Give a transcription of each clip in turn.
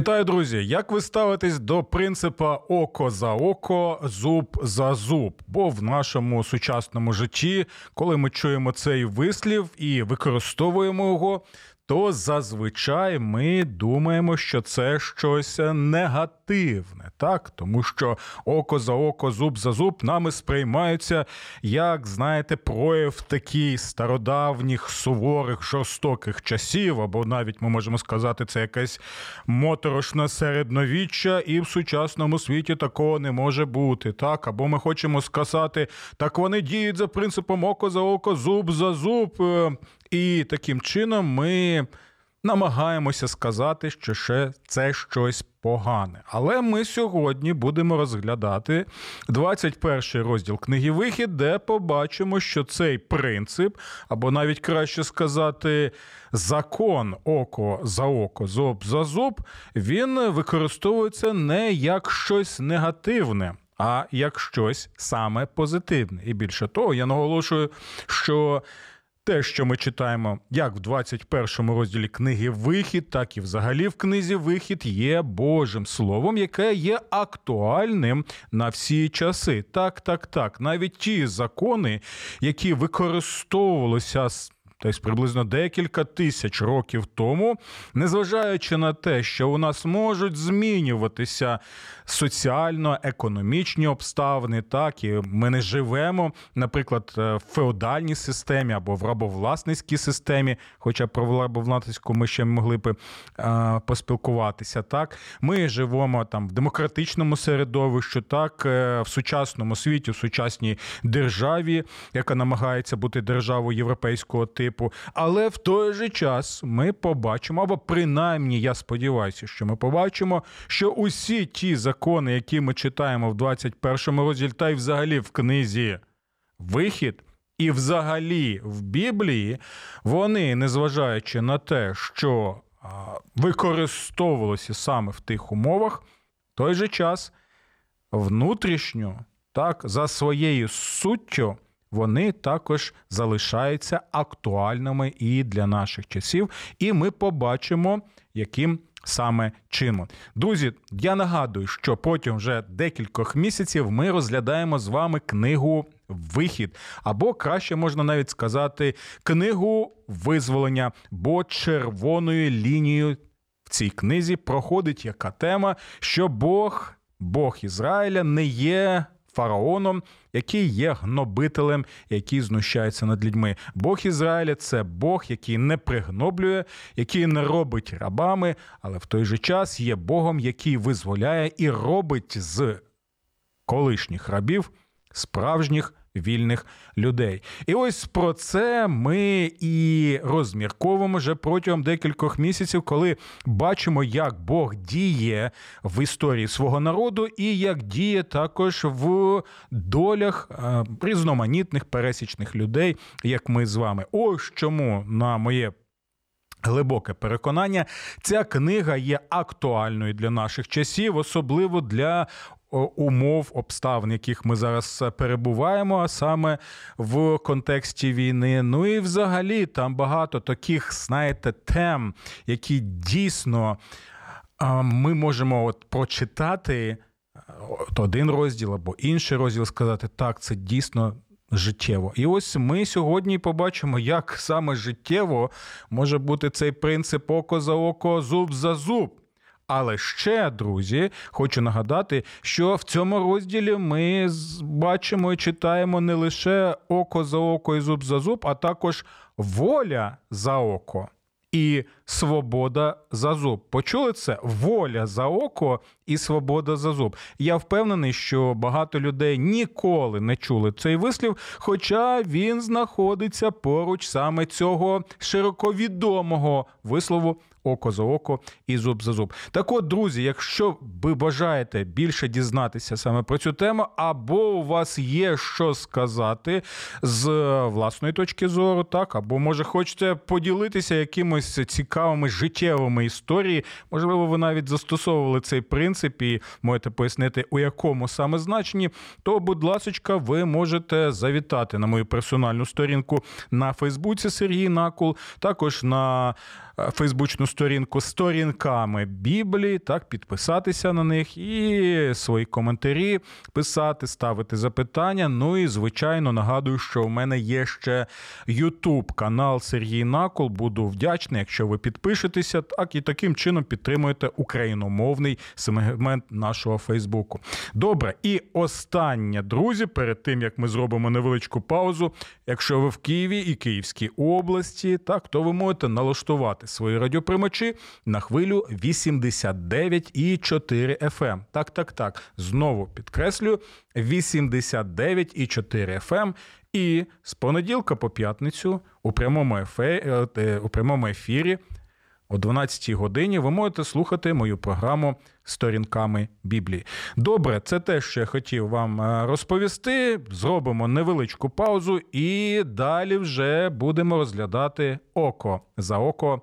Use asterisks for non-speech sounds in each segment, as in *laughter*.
Вітаю, друзі! Як ви ставитесь до принципа око за око, зуб за зуб? Бо в нашому сучасному житті, коли ми чуємо цей вислів і використовуємо його, то зазвичай ми думаємо, що це щось негативне, так тому що око за око, зуб за зуб нами сприймаються як, знаєте, прояв такий стародавніх суворих жорстоких часів, або навіть ми можемо сказати, це якесь моторошне середновіччя, і в сучасному світі такого не може бути. Так, або ми хочемо сказати, так вони діють за принципом око за око, зуб за зуб. Е, і таким чином ми намагаємося сказати, що ще це щось погане. Але ми сьогодні будемо розглядати 21 розділ книги Вихід, де побачимо, що цей принцип, або навіть краще сказати, закон око за око, зуб за зуб, він використовується не як щось негативне. А як щось саме позитивне. І більше того, я наголошую, що те, що ми читаємо як в 21 розділі книги Вихід, так і взагалі в книзі Вихід є Божим Словом, яке є актуальним на всі часи. Так, так, так. Навіть ті закони, які використовувалися Тобто приблизно декілька тисяч років тому, незважаючи на те, що у нас можуть змінюватися соціально-економічні обставини, так і ми не живемо, наприклад, в феодальній системі або в рабовласницькій системі, хоча про рабовласницьку ми ще могли б поспілкуватися. Так, ми живемо там в демократичному середовищі, так, е, в сучасному світі, в сучасній державі, яка намагається бути державою європейського типу типу. Але в той же час ми побачимо, або принаймні я сподіваюся, що ми побачимо, що усі ті закони, які ми читаємо в 21 розділі, та й взагалі в книзі Вихід. І, взагалі, в Біблії вони, незважаючи на те, що використовувалося саме в тих умовах, в той же час внутрішньо, так, за своєю суттю вони також залишаються актуальними і для наших часів, і ми побачимо, яким. Саме чином. Друзі, я нагадую, що потім вже декількох місяців ми розглядаємо з вами книгу Вихід, або краще можна навіть сказати, книгу визволення, бо червоною лінією в цій книзі проходить яка тема, що Бог, Бог Ізраїля, не є фараоном, який є гнобителем, який знущається над людьми. Бог Ізраїля це Бог, який не пригноблює, який не робить рабами, але в той же час є Богом, який визволяє і робить з колишніх рабів справжніх вільних людей. І ось про це ми і розмірковуємо вже протягом декількох місяців, коли бачимо, як Бог діє в історії свого народу, і як діє також в долях е, різноманітних пересічних людей, як ми з вами. Ось чому на моє. Глибоке переконання, ця книга є актуальною для наших часів, особливо для умов обставин, яких ми зараз перебуваємо, а саме в контексті війни. Ну і взагалі там багато таких, знаєте, тем, які дійсно ми можемо от прочитати от один розділ або інший розділ, сказати, так, це дійсно. Життєво. І ось ми сьогодні побачимо, як саме життєво може бути цей принцип око за око, зуб за зуб. Але ще, друзі, хочу нагадати, що в цьому розділі ми бачимо і читаємо не лише око за око і зуб за зуб, а також воля за око. І свобода за зуб. Почули це? Воля за око і свобода за зуб. Я впевнений, що багато людей ніколи не чули цей вислів, хоча він знаходиться поруч саме цього широковідомого вислову око за око і зуб за зуб. Так от, друзі, якщо ви бажаєте більше дізнатися саме про цю тему, або у вас є що сказати з власної точки зору, так, або може хочете поділитися якимось цікавими життєвими історіями, можливо, ви навіть застосовували цей принцип і можете пояснити, у якому саме значенні, то, будь ласка, ви можете завітати на мою персональну сторінку на Фейсбуці Сергій Накул, також на Е, фейсбучну сторінку сторінками Біблії, так, підписатися на них і свої коментарі писати, ставити запитання. Ну і, звичайно, нагадую, що у мене є ще Ютуб канал Сергій Накол. Буду вдячний, якщо ви підпишетеся, так і таким чином підтримуєте україномовний сегмент нашого Фейсбуку. Добре, і останнє, друзі, перед тим як ми зробимо невеличку паузу. Якщо ви в Києві і Київській області, так то ви можете налаштувати свої радіоприймачі на хвилю 89,4 FM. Так, так, так. Знову підкреслюю 89,4 FM. І з понеділка по п'ятницю у прямому ефірі, е, у прямому ефірі о 12 годині ви можете слухати мою програму сторінками Біблії. Добре, це те, що я хотів вам е, розповісти. Зробимо невеличку паузу, і далі вже будемо розглядати око за око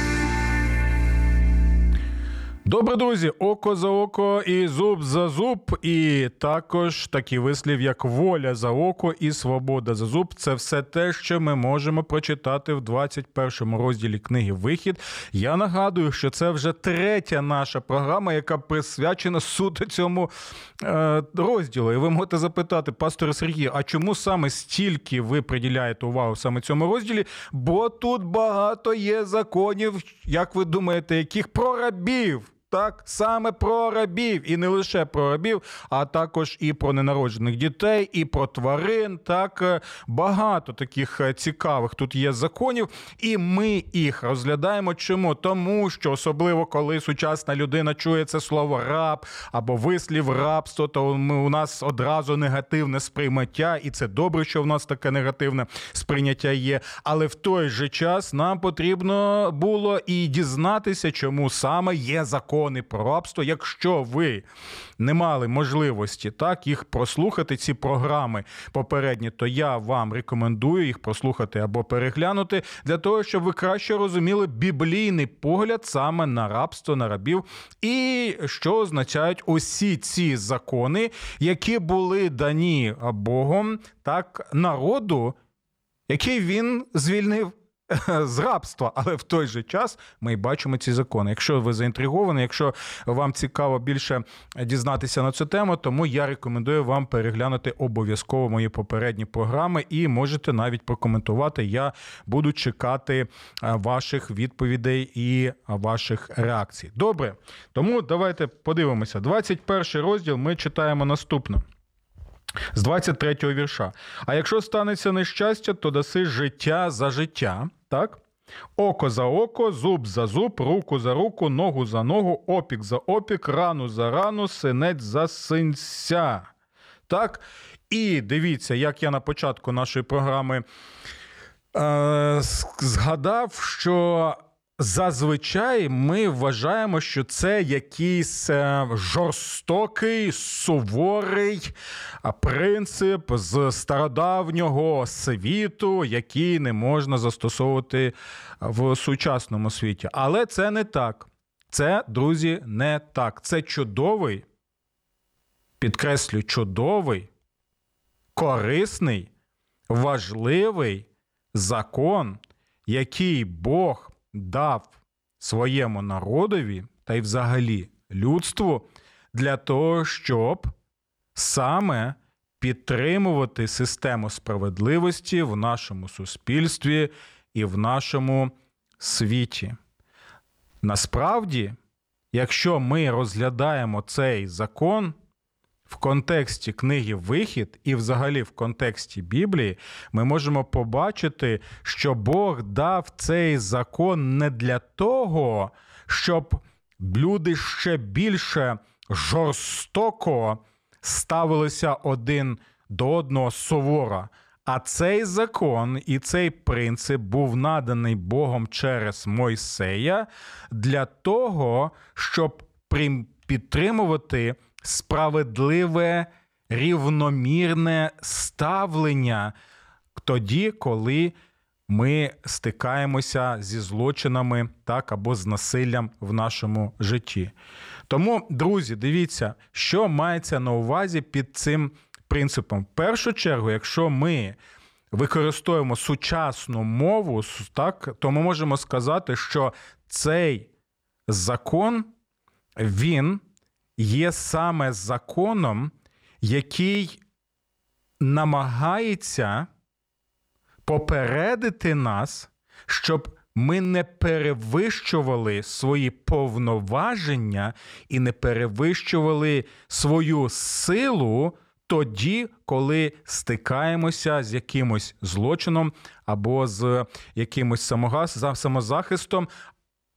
Добре, друзі, око за око і зуб за зуб, і також такі вислів, як воля за око і свобода за зуб. Це все те, що ми можемо прочитати в 21 розділі книги Вихід. Я нагадую, що це вже третя наша програма, яка присвячена суто цьому е, розділу. І ви можете запитати, пастора Сергія, а чому саме стільки ви приділяєте увагу саме цьому розділі? Бо тут багато є законів, як ви думаєте, яких прорабів. Так, саме про рабів, і не лише про рабів, а також і про ненароджених дітей, і про тварин. Так е, багато таких е, цікавих тут є законів, і ми їх розглядаємо. Чому? Тому що особливо коли сучасна людина чує це слово раб або вислів рабство, то ми у нас одразу негативне сприйняття, і це добре, що в нас таке негативне сприйняття є. Але в той же час нам потрібно було і дізнатися, чому саме є закон закони про рабство. Якщо ви не мали можливості так їх прослухати, ці програми попередні, то я вам рекомендую їх прослухати або переглянути для того, щоб ви краще розуміли біблійний погляд саме на рабство, на рабів, і що означають усі ці закони, які були дані Богом так народу, який він звільнив *laughs* з рабства, але в той же час ми бачимо ці закони. Якщо ви заінтриговані, якщо вам цікаво більше дізнатися на цю тему, тому я рекомендую вам переглянути обов'язково мої попередні програми і можете навіть прокоментувати. Я буду чекати е, ваших відповідей і ваших реакцій. Добре, тому давайте подивимося. 21 розділ ми читаємо наступне. З 23-го вірша. А якщо станеться нещастя, то даси життя за життя, так? Око за око, зуб за зуб, руку за руку, ногу за ногу, опік за опік, рану за рану, синець за синця. Так? І дивіться, як я на початку нашої програми е, згадав, що Зазвичай ми вважаємо, що це якийсь е, жорстокий суворий принцип з стародавнього світу, який не можна застосовувати в сучасному світі. Але це не так. Це, друзі, не так. Це чудовий, підкреслю, чудовий, корисний, важливий закон, який Бог дав своєму народові та й взагалі людству для того, щоб саме підтримувати систему справедливості в нашому суспільстві і в нашому світі. Насправді, якщо ми розглядаємо цей закон в контексті книги Вихід і взагалі в контексті Біблії ми можемо побачити, що Бог дав цей закон не для того, щоб люди ще більше жорстоко ставилися один до одного суворо. А цей закон і цей принцип був наданий Богом через Мойсея для того, щоб підтримувати справедливе рівномірне ставлення тоді, коли ми стикаємося зі злочинами так або з насиллям в нашому житті. Тому, друзі, дивіться, що мається на увазі під цим принципом. В першу чергу, якщо ми використовуємо сучасну мову, так, то ми можемо сказати, що цей закон він є саме законом, який намагається попередити нас, щоб ми не перевищували свої повноваження і не перевищували свою силу тоді, коли стикаємося з якимось злочином або з якимось самозахистом,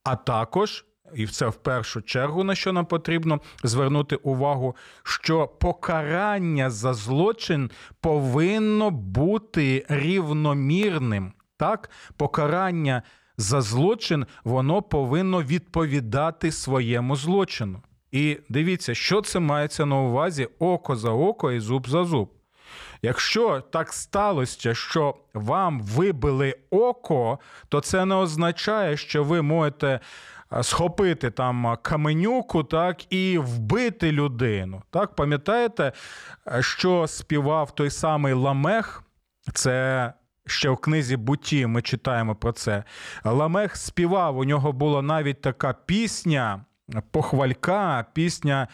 а також. І це в першу чергу на що нам потрібно звернути увагу, що покарання за злочин повинно бути рівномірним. Так, покарання за злочин воно повинно відповідати своєму злочину. І дивіться, що це мається на увазі око за око і зуб за зуб. Якщо так сталося, що вам вибили око, то це не означає, що ви можете схопити там каменюку, так і вбити людину. Так, пам'ятаєте, що співав той самий Ламех? Це ще в книзі Буті ми читаємо про це. Ламех співав, у нього була навіть така пісня, похвалька, пісня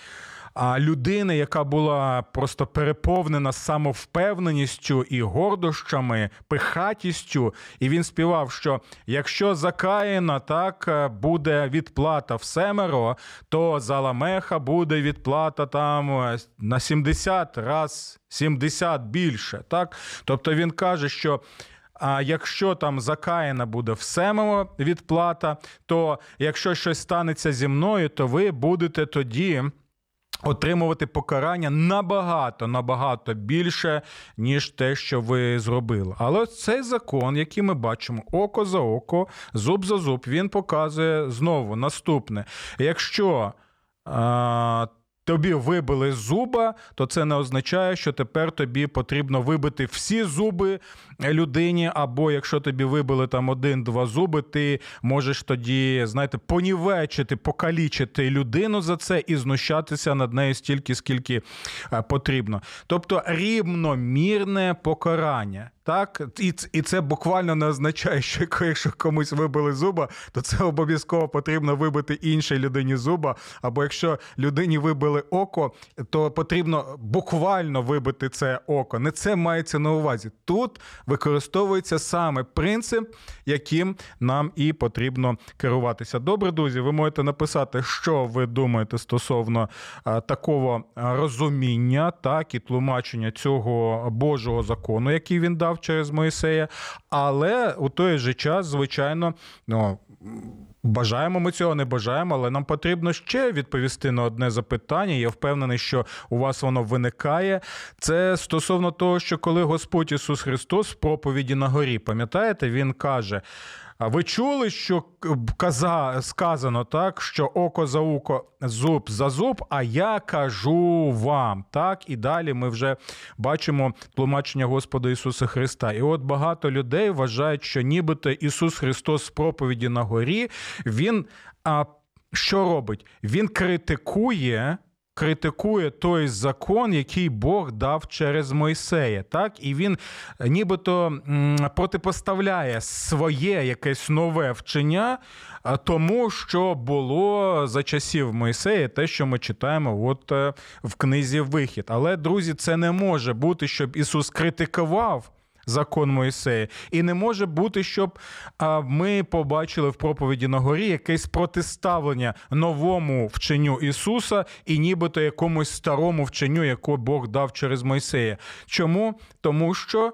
людини, яка була просто переповнена самовпевненістю і гордощами, пихатістю. І він співав, що якщо за Каїна так буде відплата в семеро, то за Ламеха буде відплата там на 70 раз 70 більше. Так? Тобто він каже, що. А якщо там за Каїна буде всемемо відплата, то якщо щось станеться зі мною, то ви будете тоді отримувати покарання набагато набагато більше, ніж те, що ви зробили. Але цей закон, який ми бачимо, око за око, зуб за зуб, він показує знову наступне: якщо. А, тобі вибили зуба, то це не означає, що тепер тобі потрібно вибити всі зуби людині. Або якщо тобі вибили там один-два зуби, ти можеш тоді, знаєте, понівечити, покалічити людину за це і знущатися над нею стільки, скільки е, потрібно. Тобто рівномірне покарання. Так, і і це буквально не означає, що якщо комусь вибили зуба, то це обов'язково потрібно вибити іншій людині зуба. Або якщо людині вибили око, то потрібно буквально вибити це око. Не це мається на увазі. Тут використовується саме принцип, яким нам і потрібно керуватися. Добре, друзі, ви можете написати, що ви думаєте стосовно такого розуміння, так і тлумачення цього Божого закону, який він дав через Моїсея, але у той же час, звичайно, ну. Бажаємо ми цього, не бажаємо, але нам потрібно ще відповісти на одне запитання. Я впевнений, що у вас воно виникає. Це стосовно того, що коли Господь Ісус Христос в проповіді на горі, пам'ятаєте, Він каже: а ви чули, що каза, сказано так, що око за око, зуб за зуб, а я кажу вам. Так, і далі ми вже бачимо тлумачення Господа Ісуса Христа. І от багато людей вважають, що нібито Ісус Христос в проповіді на горі, Він а, що робить? Він критикує критикує той закон, який Бог дав через Мойсея. Так? І він е, нібито протипоставляє своє якесь нове вчення е, тому, що було за часів Мойсея, те, що ми читаємо от е, в книзі Вихід. Але, друзі, це не може бути, щоб Ісус критикував закон Мойсея, і не може бути, щоб ми побачили в проповіді на горі якесь протиставлення новому вченню Ісуса і нібито якомусь старому вченню, яке Бог дав через Мойсея. Чому? Тому що.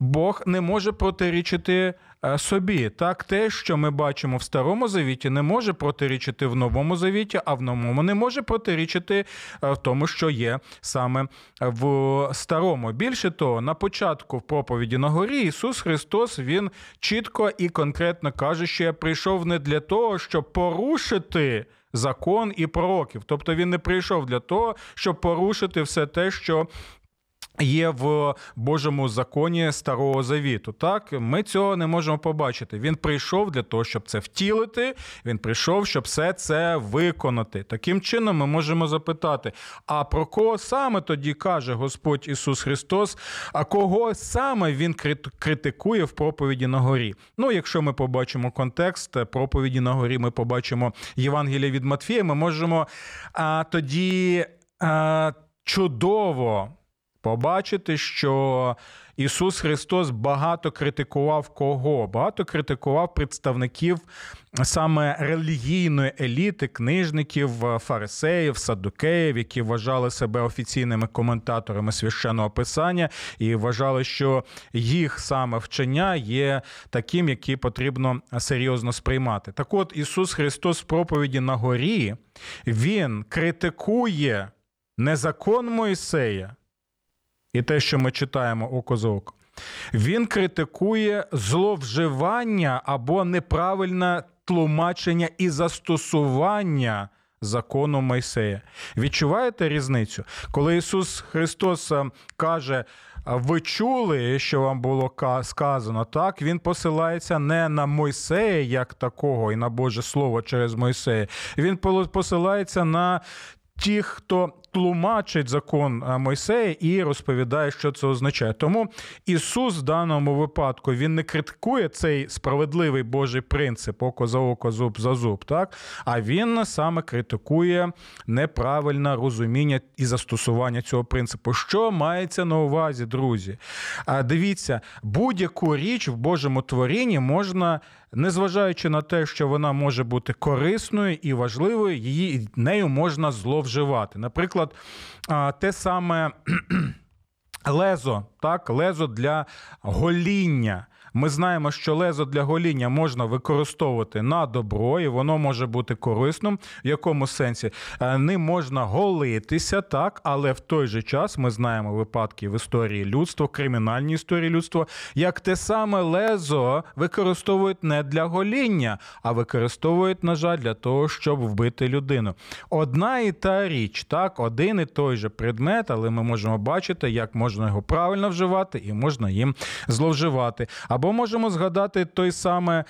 Бог не може протирічити собі. Так, те, що ми бачимо в старому завіті, не може протирічити в новому завіті, а в новому не може протирічити е, в тому, що є саме в старому. Більше того, на початку в проповіді на горі Ісус Христос Він чітко і конкретно каже, що я прийшов не для того, щоб порушити. Закон і пророків, тобто він не прийшов для того, щоб порушити все те, що Є в Божому законі Старого Завіту. Так, ми цього не можемо побачити. Він прийшов для того, щоб це втілити. Він прийшов, щоб все це виконати. Таким чином, ми можемо запитати: а про кого саме тоді каже Господь Ісус Христос? А кого саме Він критикує в проповіді на горі? Ну, якщо ми побачимо контекст проповіді на горі, ми побачимо Євангелія від Матфія, ми можемо а, тоді а, чудово побачити, що Ісус Христос багато критикував кого? Багато критикував представників саме релігійної еліти, книжників, фарисеїв, садукеїв, які вважали себе офіційними коментаторами священного писання і вважали, що їх саме вчення є таким, який потрібно серйозно сприймати. Так, от Ісус Христос в проповіді на горі Він критикує не закон Моїсея і те, що ми читаємо око за око, він критикує зловживання або неправильне тлумачення і застосування закону Мойсея. Відчуваєте різницю? Коли Ісус Христос е, каже, ви чули, що вам було сказано, так він посилається не на Мойсея як такого, і на Боже Слово через Мойсея. Він посилається на тих, хто тлумачить закон е, Мойсея і розповідає, що це означає. Тому Ісус в даному випадку він не критикує цей справедливий Божий принцип око за око, зуб за зуб, так а він саме критикує неправильне розуміння і застосування цього принципу. Що мається на увазі, друзі? Дивіться, будь-яку річ в Божому творінні можна незважаючи на те, що вона може бути корисною і важливою, її нею можна зловживати. Наприклад, те саме *clears throat* лезо, так, лезо для гоління. Ми знаємо, що лезо для гоління можна використовувати на добро, і воно може бути корисним. В якому сенсі е, ним можна голитися, так, але в той же час ми знаємо випадки в історії людства, кримінальній історії людства, як те саме лезо використовують не для гоління, а використовують, на жаль, для того, щоб вбити людину. Одна і та річ, так, один і той же предмет, але ми можемо бачити, як можна його правильно вживати і можна їм зловживати. Або можемо згадати той саме.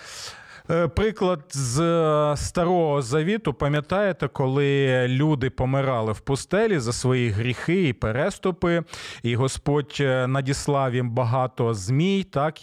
Е, приклад з е, старого завіту, пам'ятаєте, коли люди помирали в пустелі за свої гріхи і переступи, і Господь е, надіслав їм багато змій, так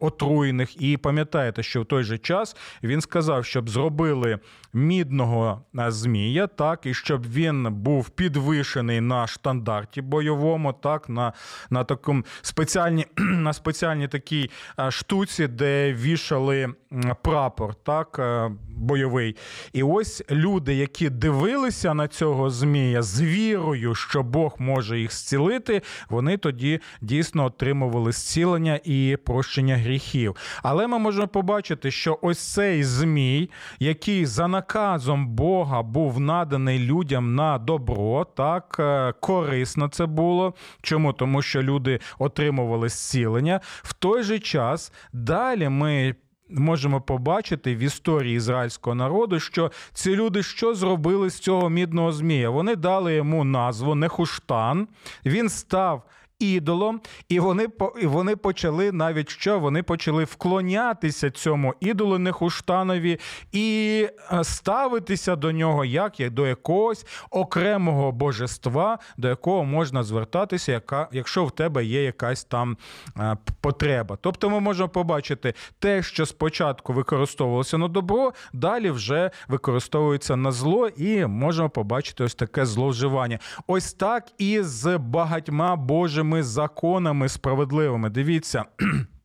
отруйних. І пам'ятаєте, що в той же час він сказав, щоб зробили мідного змія, так, і щоб він був підвищений на штандарті бойовому, так, на на такому спеціальній *clears throat* на спеціальній такій штуці, де вішали прапор, так, е, бойовий. І ось люди, які дивилися на цього змія з вірою, що Бог може їх зцілити, вони тоді дійсно отримували зцілення і прощення гріхів. Але ми можемо побачити, що ось цей змій, який за наказом Бога був наданий людям на добро, так е, корисно це було. Чому? Тому що люди отримували зцілення. В той же час далі ми можемо побачити в історії ізраїльського народу, що ці люди що зробили з цього мідного змія? Вони дали йому назву Нехуштан. Він став ідолом, і вони і вони почали навіть що вони почали вклонятися цьому ідолу Нехуштанові і е, ставитися до нього як, як до якогось окремого божества, до якого можна звертатися, яка, якщо в тебе є якась там е, потреба. Тобто ми можемо побачити те, що спочатку використовувалося на добро, далі вже використовується на зло, і можемо побачити ось таке зловживання. Ось так і з багатьма божими іншими законами справедливими. Дивіться. *clears throat*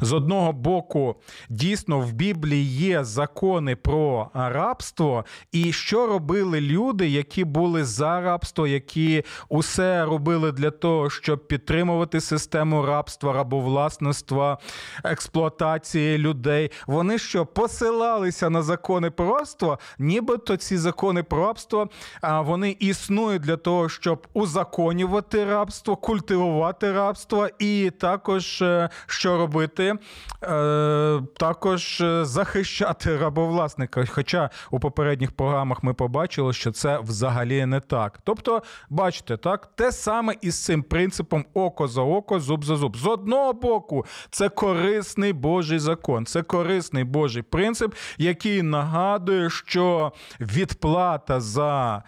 З одного боку, дійсно в Біблії є закони про рабство, і що робили люди, які були за рабство, які усе робили для того, щоб підтримувати систему рабства, рабовласництва, експлуатації людей. Вони що посилалися на закони про рабство, нібито ці закони про рабство вони існують для того, щоб узаконювати рабство, культивувати рабство, і також е, що робити робити, е, також е, захищати *laughs* рабовласника. Хоча у попередніх програмах ми побачили, що це взагалі не так. Тобто, бачите, так, те саме із цим принципом око за око, зуб за зуб. З одного боку, це корисний Божий закон, це корисний Божий принцип, який нагадує, що відплата за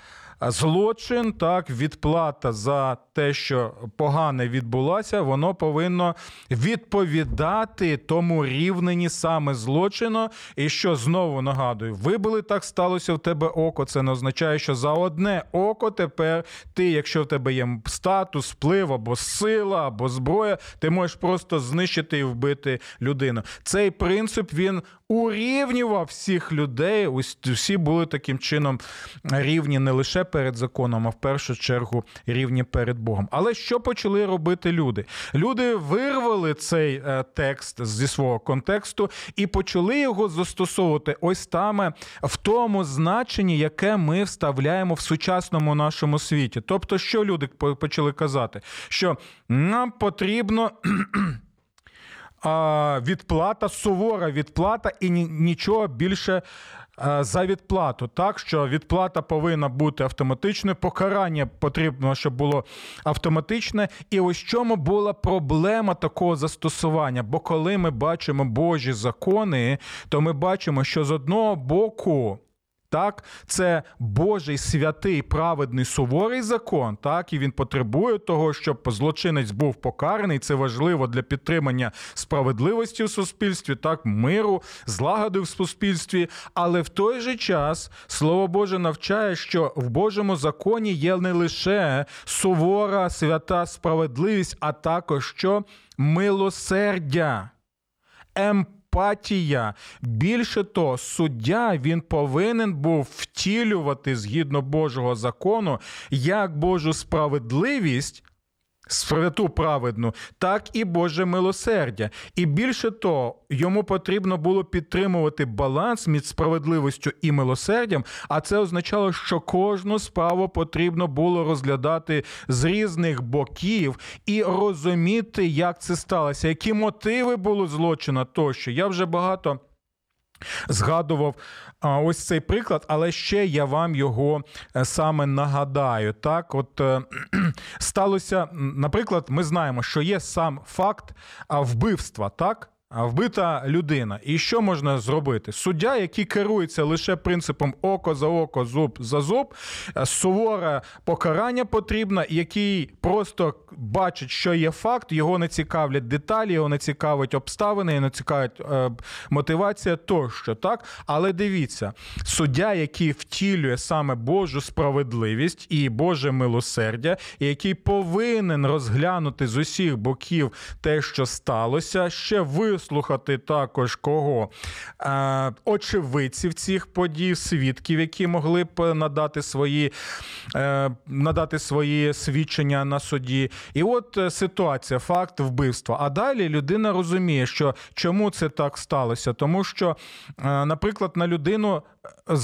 злочин, так, відплата за те, що погане відбулося, воно повинно відповідати тому рівненні саме злочину. І що знову нагадую, вибили так сталося в тебе око. Це не означає, що за одне око тепер ти, якщо в тебе є статус, вплив або сила, або зброя, ти можеш просто знищити і вбити людину. Цей принцип він урівнював всіх людей. Усі були таким чином рівні не лише перед законом, а в першу чергу рівні перед Богом. Але що почали робити люди? Люди вирвали цей е, текст зі свого контексту і почали його застосовувати ось саме в тому значенні, яке ми вставляємо в сучасному нашому світі. Тобто, що люди почали казати? Що нам потрібно відплата, сувора відплата і нічого більше за відплату. Так що відплата повинна бути автоматичною, покарання потрібно, щоб було автоматичне. І ось чому була проблема такого застосування. Бо коли ми бачимо Божі закони, то ми бачимо, що з одного боку. Так, це Божий святий праведний суворий закон, так і він потребує того, щоб злочинець був покараний. Це важливо для підтримання справедливості в суспільстві, так миру, злагоди в суспільстві. Але в той же час слово Боже навчає, що в Божому законі є не лише сувора свята справедливість, а також що милосердя. Емпатія емпатія. Більше того, суддя він повинен був втілювати згідно Божого закону як Божу справедливість святу праведну, так і Боже милосердя. І більше того, йому потрібно було підтримувати баланс між справедливістю і милосердям, а це означало, що кожну справу потрібно було розглядати з різних боків і розуміти, як це сталося, які мотиви були злочина тощо. Я вже багато. Згадував ось цей приклад, але ще я вам його е, саме нагадаю. Так, от е, *clears throat* сталося, наприклад, ми знаємо, що є сам факт вбивства, так? Вбита людина. І що можна зробити? Суддя, який керується лише принципом око за око, зуб за зуб, е, суворе покарання потрібно, який просто бачить, що є факт, його не цікавлять деталі, його не цікавить обставини, його не цікавить е, мотивація тощо. так? Але дивіться, суддя, який втілює саме Божу справедливість і Боже милосердя, і який повинен розглянути з усіх боків те, що сталося, ще ви вислухати також кого е, очевидців цих подій, свідків, які могли б надати свої е, надати свої свідчення на суді. І от е, ситуація, факт вбивства. А далі людина розуміє, що чому це так сталося, тому що, наприклад, на людину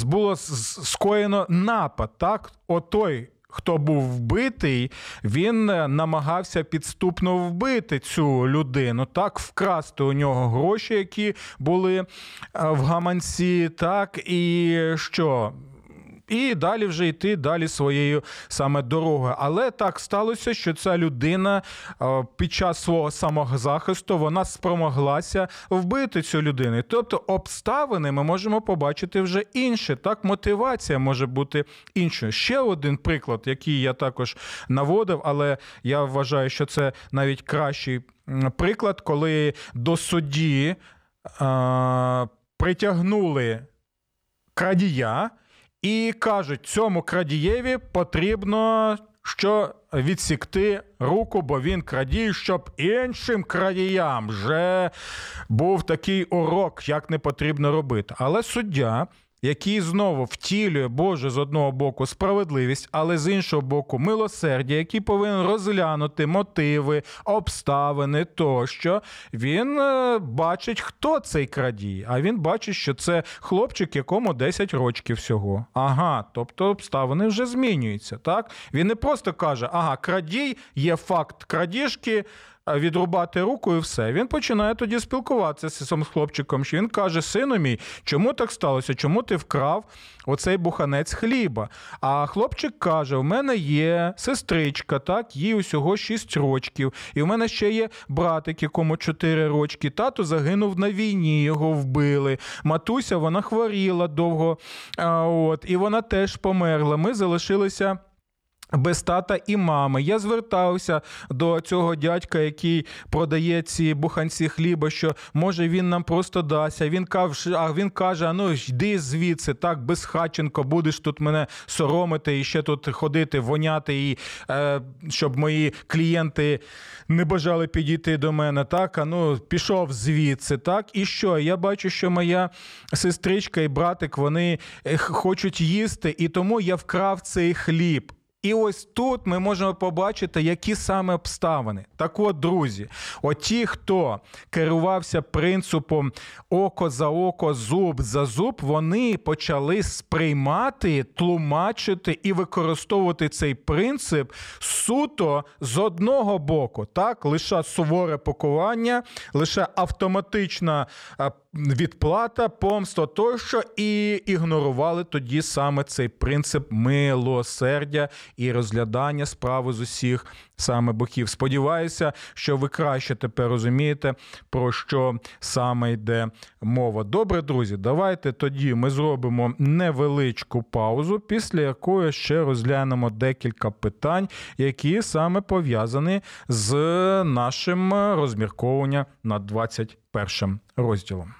було скоєно напад, так, отой хто був вбитий, він е, намагався підступно вбити цю людину, так, вкрасти у нього гроші, які були е, в гаманці, так, і що і далі вже йти далі своєю саме дорогою. Але так сталося, що ця людина е, під час свого самозахисту вона спромоглася вбити цю людину. Тобто обставини ми можемо побачити вже інше. Так, мотивація може бути іншою. Ще один приклад, який я також наводив, але я вважаю, що це навіть кращий приклад, коли до судді е, притягнули крадія. І кажуть, цьому крадієві потрібно що відсікти руку, бо він крадій, щоб іншим крадіям вже був такий урок, як не потрібно робити. Але суддя який знову втілює Боже з одного боку справедливість, але з іншого боку, милосердя, який повинен розглянути мотиви, обставини тощо, він е, бачить, хто цей крадій. А він бачить, що це хлопчик, якому 10 років всього. Ага, тобто обставини вже змінюються. Так він не просто каже: ага, крадій, є факт крадіжки відрубати руку і все. Він починає тоді спілкуватися з хлопчиком. Що він каже: Сину мій, чому так сталося? Чому ти вкрав оцей буханець хліба? А хлопчик каже: У мене є сестричка, так, їй усього 6 рочків, і в мене ще є братик, якому 4 рочки. Тато загинув на війні, його вбили. Матуся вона хворіла довго, от, і вона теж померла. Ми залишилися. Без тата і мами. Я звертався до цього дядька, який продає ці буханці хліба, що може він нам просто дасть. А він каже, а він каже: ну йди звідси, так безхатченко, будеш тут мене соромити і ще тут ходити, воняти, і е, щоб мої клієнти не бажали підійти до мене. Так, а ну пішов звідси. Так, і що? Я бачу, що моя сестричка і братик вони е, хочуть їсти, і тому я вкрав цей хліб. І ось тут ми можемо побачити, які саме обставини. Так от, друзі, оті, хто керувався принципом око за око, зуб за зуб, вони почали сприймати, тлумачити і використовувати цей принцип суто з одного боку, так, лише суворе пакування, лише автоматична відплата, помста тощо, і ігнорували тоді саме цей принцип милосердя і розглядання справи з усіх саме боків. Сподіваюся, що ви краще тепер розумієте, про що саме йде мова. Добре, друзі, давайте тоді ми зробимо невеличку паузу, після якої ще розглянемо декілька питань, які саме пов'язані з нашим розмірковуванням над 21 розділом.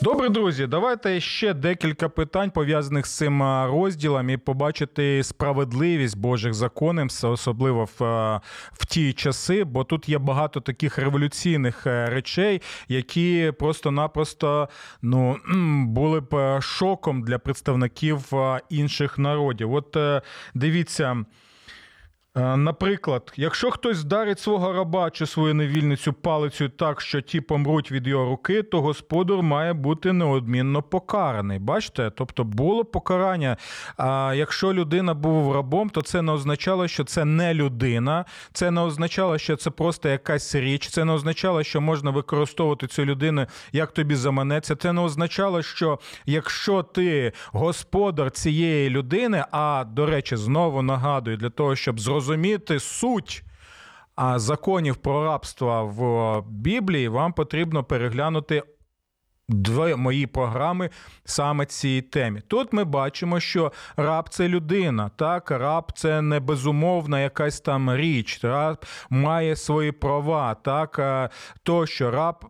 Добре, друзі, давайте ще декілька питань пов'язаних з цим розділом і побачити справедливість Божих законів, особливо в, в ті часи, бо тут є багато таких революційних е, речей, які просто-напросто ну, були б шоком для представників інших народів. От е, дивіться. Е, наприклад, якщо хтось вдарить свого раба чи свою невільницю палицю так, що ті помруть від його руки, то господар має бути неодмінно покараний. Бачите? Тобто було покарання. А якщо людина був рабом, то це не означало, що це не людина, це не означало, що це просто якась річ, це не означало, що можна використовувати цю людину, як тобі заманеться. Це не означало, що якщо ти господар цієї людини, а до речі, знову нагадую, для того, щоб зрозуміти зрозуміти суть законів про рабство в Біблії, вам потрібно переглянути дві мої програми саме цій темі. Тут ми бачимо, що раб це людина, так, раб це не безумовна якась там річ, раб має свої права, так, то, що раб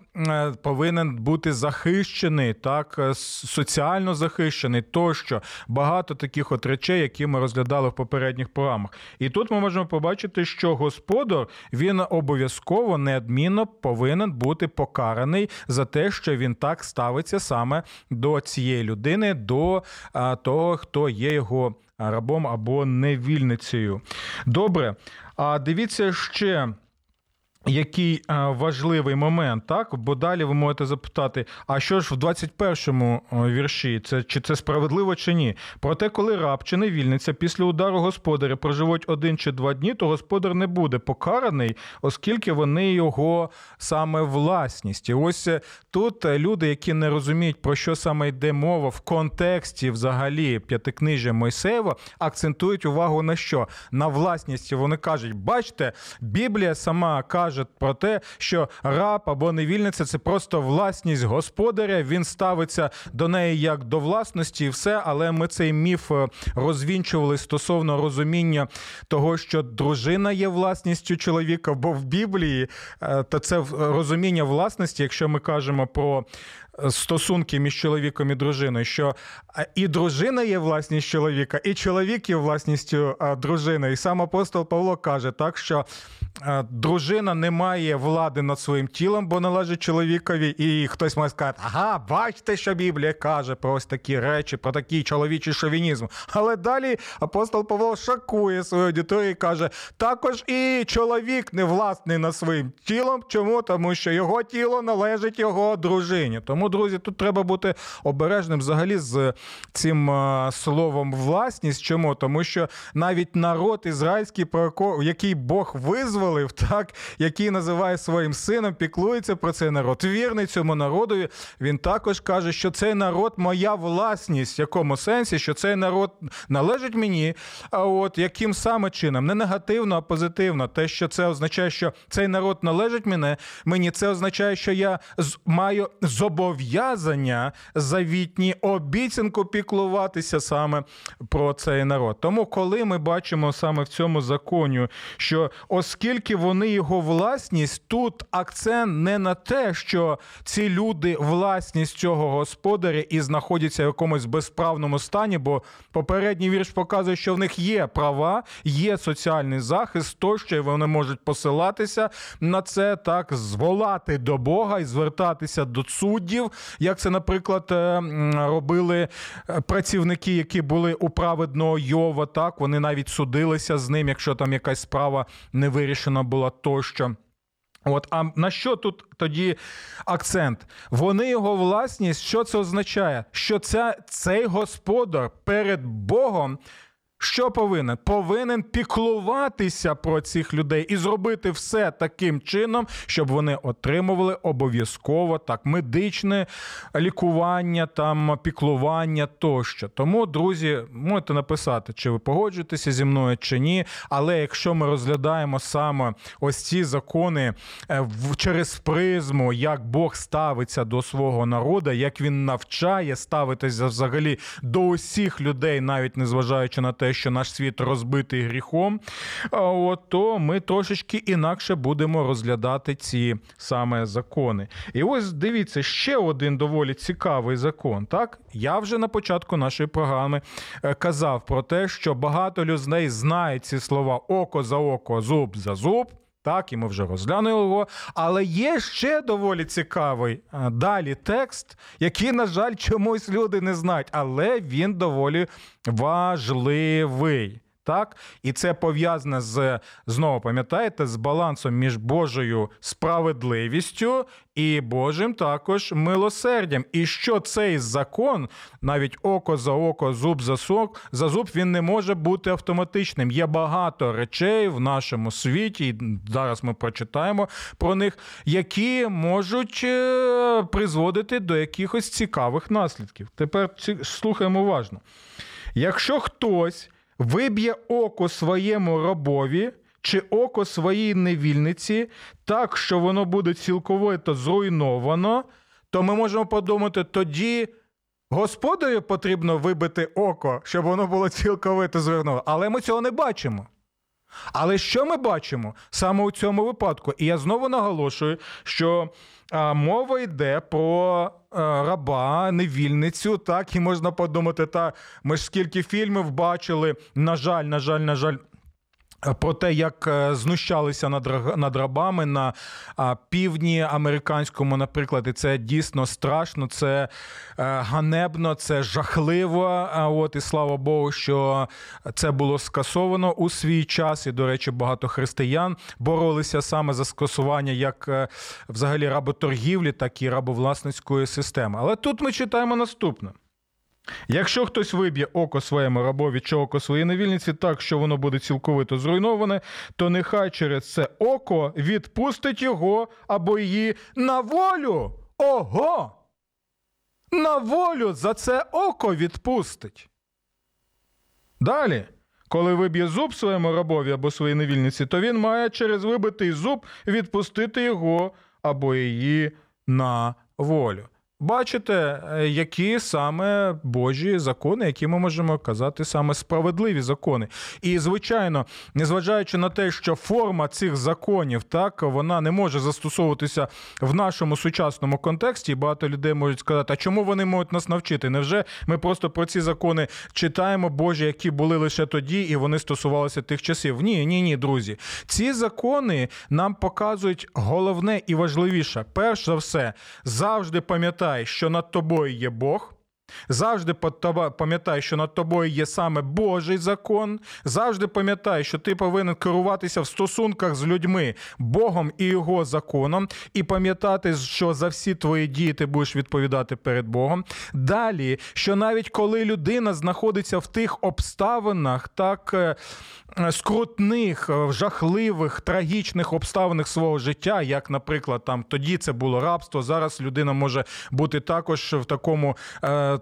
повинен бути захищений, так, е, соціально захищений, тощо багато таких от речей, які ми розглядали в попередніх програмах. І тут ми можемо побачити, що господар він обов'язково неодмінно повинен бути покараний за те, що він так ставиться саме до цієї людини, до того, хто є його рабом або невільницею. Добре, а дивіться ще. Який е, важливий момент, так? Бо далі ви можете запитати: а що ж в 21-му е, вірші? Це чи це справедливо чи ні? Проте, коли раб чи невільниця після удару господаря проживуть один чи два дні, то господар не буде покараний, оскільки вони його саме власність. І ось е, тут люди, які не розуміють, про що саме йде мова в контексті взагалі п'ятикнижжя Мойсеєва, акцентують увагу на що? На власність. Вони кажуть, бачите, Біблія сама каже про те, що раб або невільниця це просто власність господаря. Він ставиться до неї як до власності, і все. Але ми цей міф е, розвінчували стосовно розуміння того, що дружина є власністю чоловіка, бо в Біблії та то це розуміння власності, якщо ми кажемо про е, стосунки між чоловіком і дружиною, що і дружина є власність чоловіка, і чоловік є власністю дружини. І сам апостол Павло каже, так що дружина не має влади над своїм тілом, бо належить чоловікові, і хтось може сказати, ага, бачите, що Біблія каже про ось такі речі, про такий чоловічий шовінізм. Але далі апостол Павло шокує свою аудиторію і каже: також і чоловік не власний над своїм тілом. Чому? Тому що його тіло належить його дружині. Тому, друзі, тут треба бути обережним взагалі з цим е, словом власність. Чому? Тому що навіть народ ізраїльський, про який Бог визволив, так який називає своїм сином, піклується про цей народ. Вірний цьому народові. Він також каже, що цей народ моя власність. В якому сенсі, що цей народ належить мені. А от яким саме чином? Не негативно, а позитивно. Те, що це означає, що цей народ належить мене, мені це означає, що я маю зобов'язання завітні обіцянку піклуватися саме про цей народ. Тому, коли ми бачимо саме в цьому законі, що оскільки вони його власність, тут акцент не на те, що ці люди власність цього господаря і знаходяться в якомусь безправному стані, бо попередній вірш показує, що в них є права, є соціальний захист, тощо і вони можуть посилатися на це, так зволати до Бога і звертатися до суддів, як це, наприклад, е, робили е, працівники, які були у праведного Йова. Так вони навіть судилися з ним, якщо там якась справа не вирішена була тощо. От, а на що тут тоді акцент? Вони його власність. Що це означає? Що ця, цей господар перед Богом. Що повинен? Повинен піклуватися про цих людей і зробити все таким чином, щоб вони отримували обов'язково так медичне лікування, там піклування тощо. Тому, друзі, можете написати, чи ви погоджуєтеся зі мною чи ні. Але якщо ми розглядаємо саме ось ці закони е, через призму, як Бог ставиться до свого народу, як він навчає ставитися взагалі до усіх людей, навіть незважаючи на те, що наш світ розбитий гріхом, от, то ми трошечки інакше будемо розглядати ці саме закони. І ось дивіться, ще один доволі цікавий закон. Так, я вже на початку нашої програми е, казав про те, що багато людей знають ці слова око за око, зуб за зуб. Так, і ми вже розглянули його. Але є ще доволі цікавий е, далі текст, який, на жаль, чомусь люди не знають, але він доволі важливий. Так, і це пов'язане з знову пам'ятаєте, з балансом між Божою справедливістю і Божим також милосердям. І що цей закон, навіть око за око, зуб за сок, за зуб, він не може бути автоматичним. Є багато речей в нашому світі, і зараз ми прочитаємо про них, які можуть е, призводити до якихось цікавих наслідків. Тепер слухаємо уважно. Якщо хтось виб'є око своєму рабові чи око своїй невільниці так, що воно буде цілковито зруйновано, то ми можемо подумати, тоді господарю потрібно вибити око, щоб воно було цілковито зруйновано. Але ми цього не бачимо. Але що ми бачимо саме у цьому випадку? І я знову наголошую, що мова йде про раба, невільницю, так, і можна подумати, та ми ж скільки фільмів бачили, на жаль, на жаль, на жаль. Про те, як е, знущалися над над рабами на півдні американському, наприклад, і це дійсно страшно, це е, ганебно, це жахливо. От і слава Богу, що це було скасовано у свій час. І, до речі, багато християн боролися саме за скасування як е, взагалі работоргівлі, так і рабовласницької системи. Але тут ми читаємо наступне. Якщо хтось виб'є око своєму рабові чи око своїй невільниці так, що воно буде цілковито зруйноване, то нехай через це око відпустить його або її на волю. Ого! На волю за це око відпустить. Далі, коли виб'є зуб своєму рабові або своїй невільниці, то він має через вибитий зуб відпустити його або її на волю. Бачите, е, які саме Божі закони, які ми можемо казати саме справедливі закони. І, звичайно, незважаючи на те, що форма цих законів так вона не може застосовуватися в нашому сучасному контексті, багато людей можуть сказати, а чому вони можуть нас навчити? Невже ми просто про ці закони читаємо Божі, які були лише тоді, і вони стосувалися тих часів? Ні, ні, ні, друзі. Ці закони нам показують головне і важливіше. Перш за все, завжди пам'ятай, що над тобою є Бог. Завжди пам'ятай, що над тобою є саме Божий закон. Завжди пам'ятай, що ти повинен керуватися в стосунках з людьми, Богом і його законом, і пам'ятати, що за всі твої дії ти будеш відповідати перед Богом. Далі, що навіть коли людина знаходиться в тих обставинах, так е, скрутних, е, жахливих, трагічних обставинах свого життя, як, наприклад, там тоді це було рабство, зараз людина може бути також в такому е,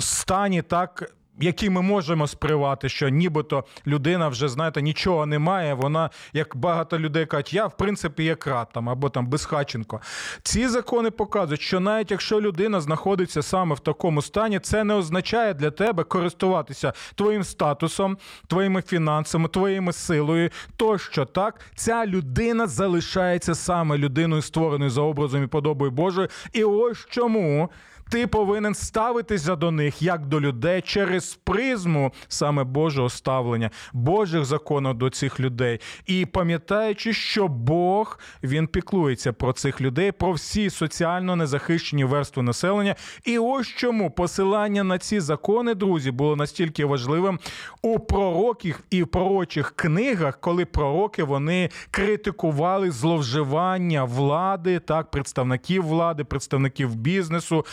стані, так. Який ми можемо сприймати, що нібито людина вже знаєте нічого не має. Вона, як багато людей кажуть, я в принципі як раб там або там безхаченко. Ці закони показують, що навіть якщо людина знаходиться саме в такому стані, це не означає для тебе користуватися твоїм статусом, твоїми фінансами, твоїми силою. Тощо так, ця людина залишається саме людиною, створеною за образом і подобою Божою. І ось чому. Ти повинен ставитися до них як до людей через призму саме Божого ставлення, Божих законів до цих людей. І пам'ятаючи, що Бог він піклується про цих людей, про всі соціально незахищені верстви населення. І ось чому посилання на ці закони, друзі, було настільки важливим у пророків і пророчих книгах, коли пророки вони критикували зловживання влади, так, представників влади, представників бізнесу,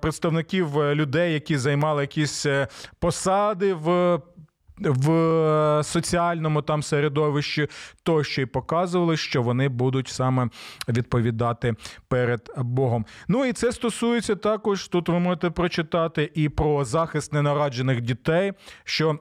представників е, людей, які займали якісь е, посади в. В е, соціальному там середовищі тощо й показували, що вони будуть саме відповідати перед Богом. Ну і це стосується також. Тут ви можете прочитати і про захист ненараджених дітей, що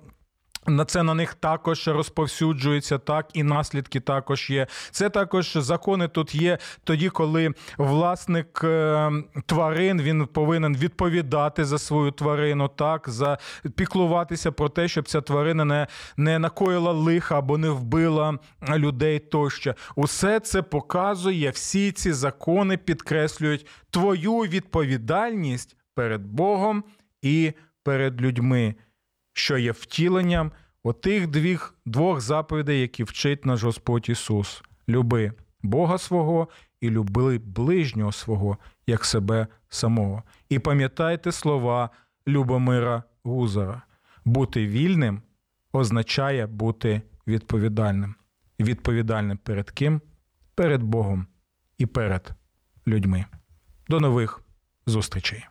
на це на них також розповсюджується, так і наслідки також є. Це також закони тут є тоді, коли власник е, тварин він повинен відповідати за свою тварину, так за піклуватися про те, щоб ця тварина не, не накоїла лиха або не вбила людей тощо. Усе це показує, всі ці закони підкреслюють твою відповідальність перед Богом і перед людьми що є втіленням отих двох, двох заповідей, які вчить наш Господь Ісус: люби Бога свого і люби ближнього свого, як себе самого. І пам'ятайте слова Любомира Гузара: бути вільним означає бути відповідальним. Відповідальним перед ким? Перед Богом і перед людьми. До нових зустрічей.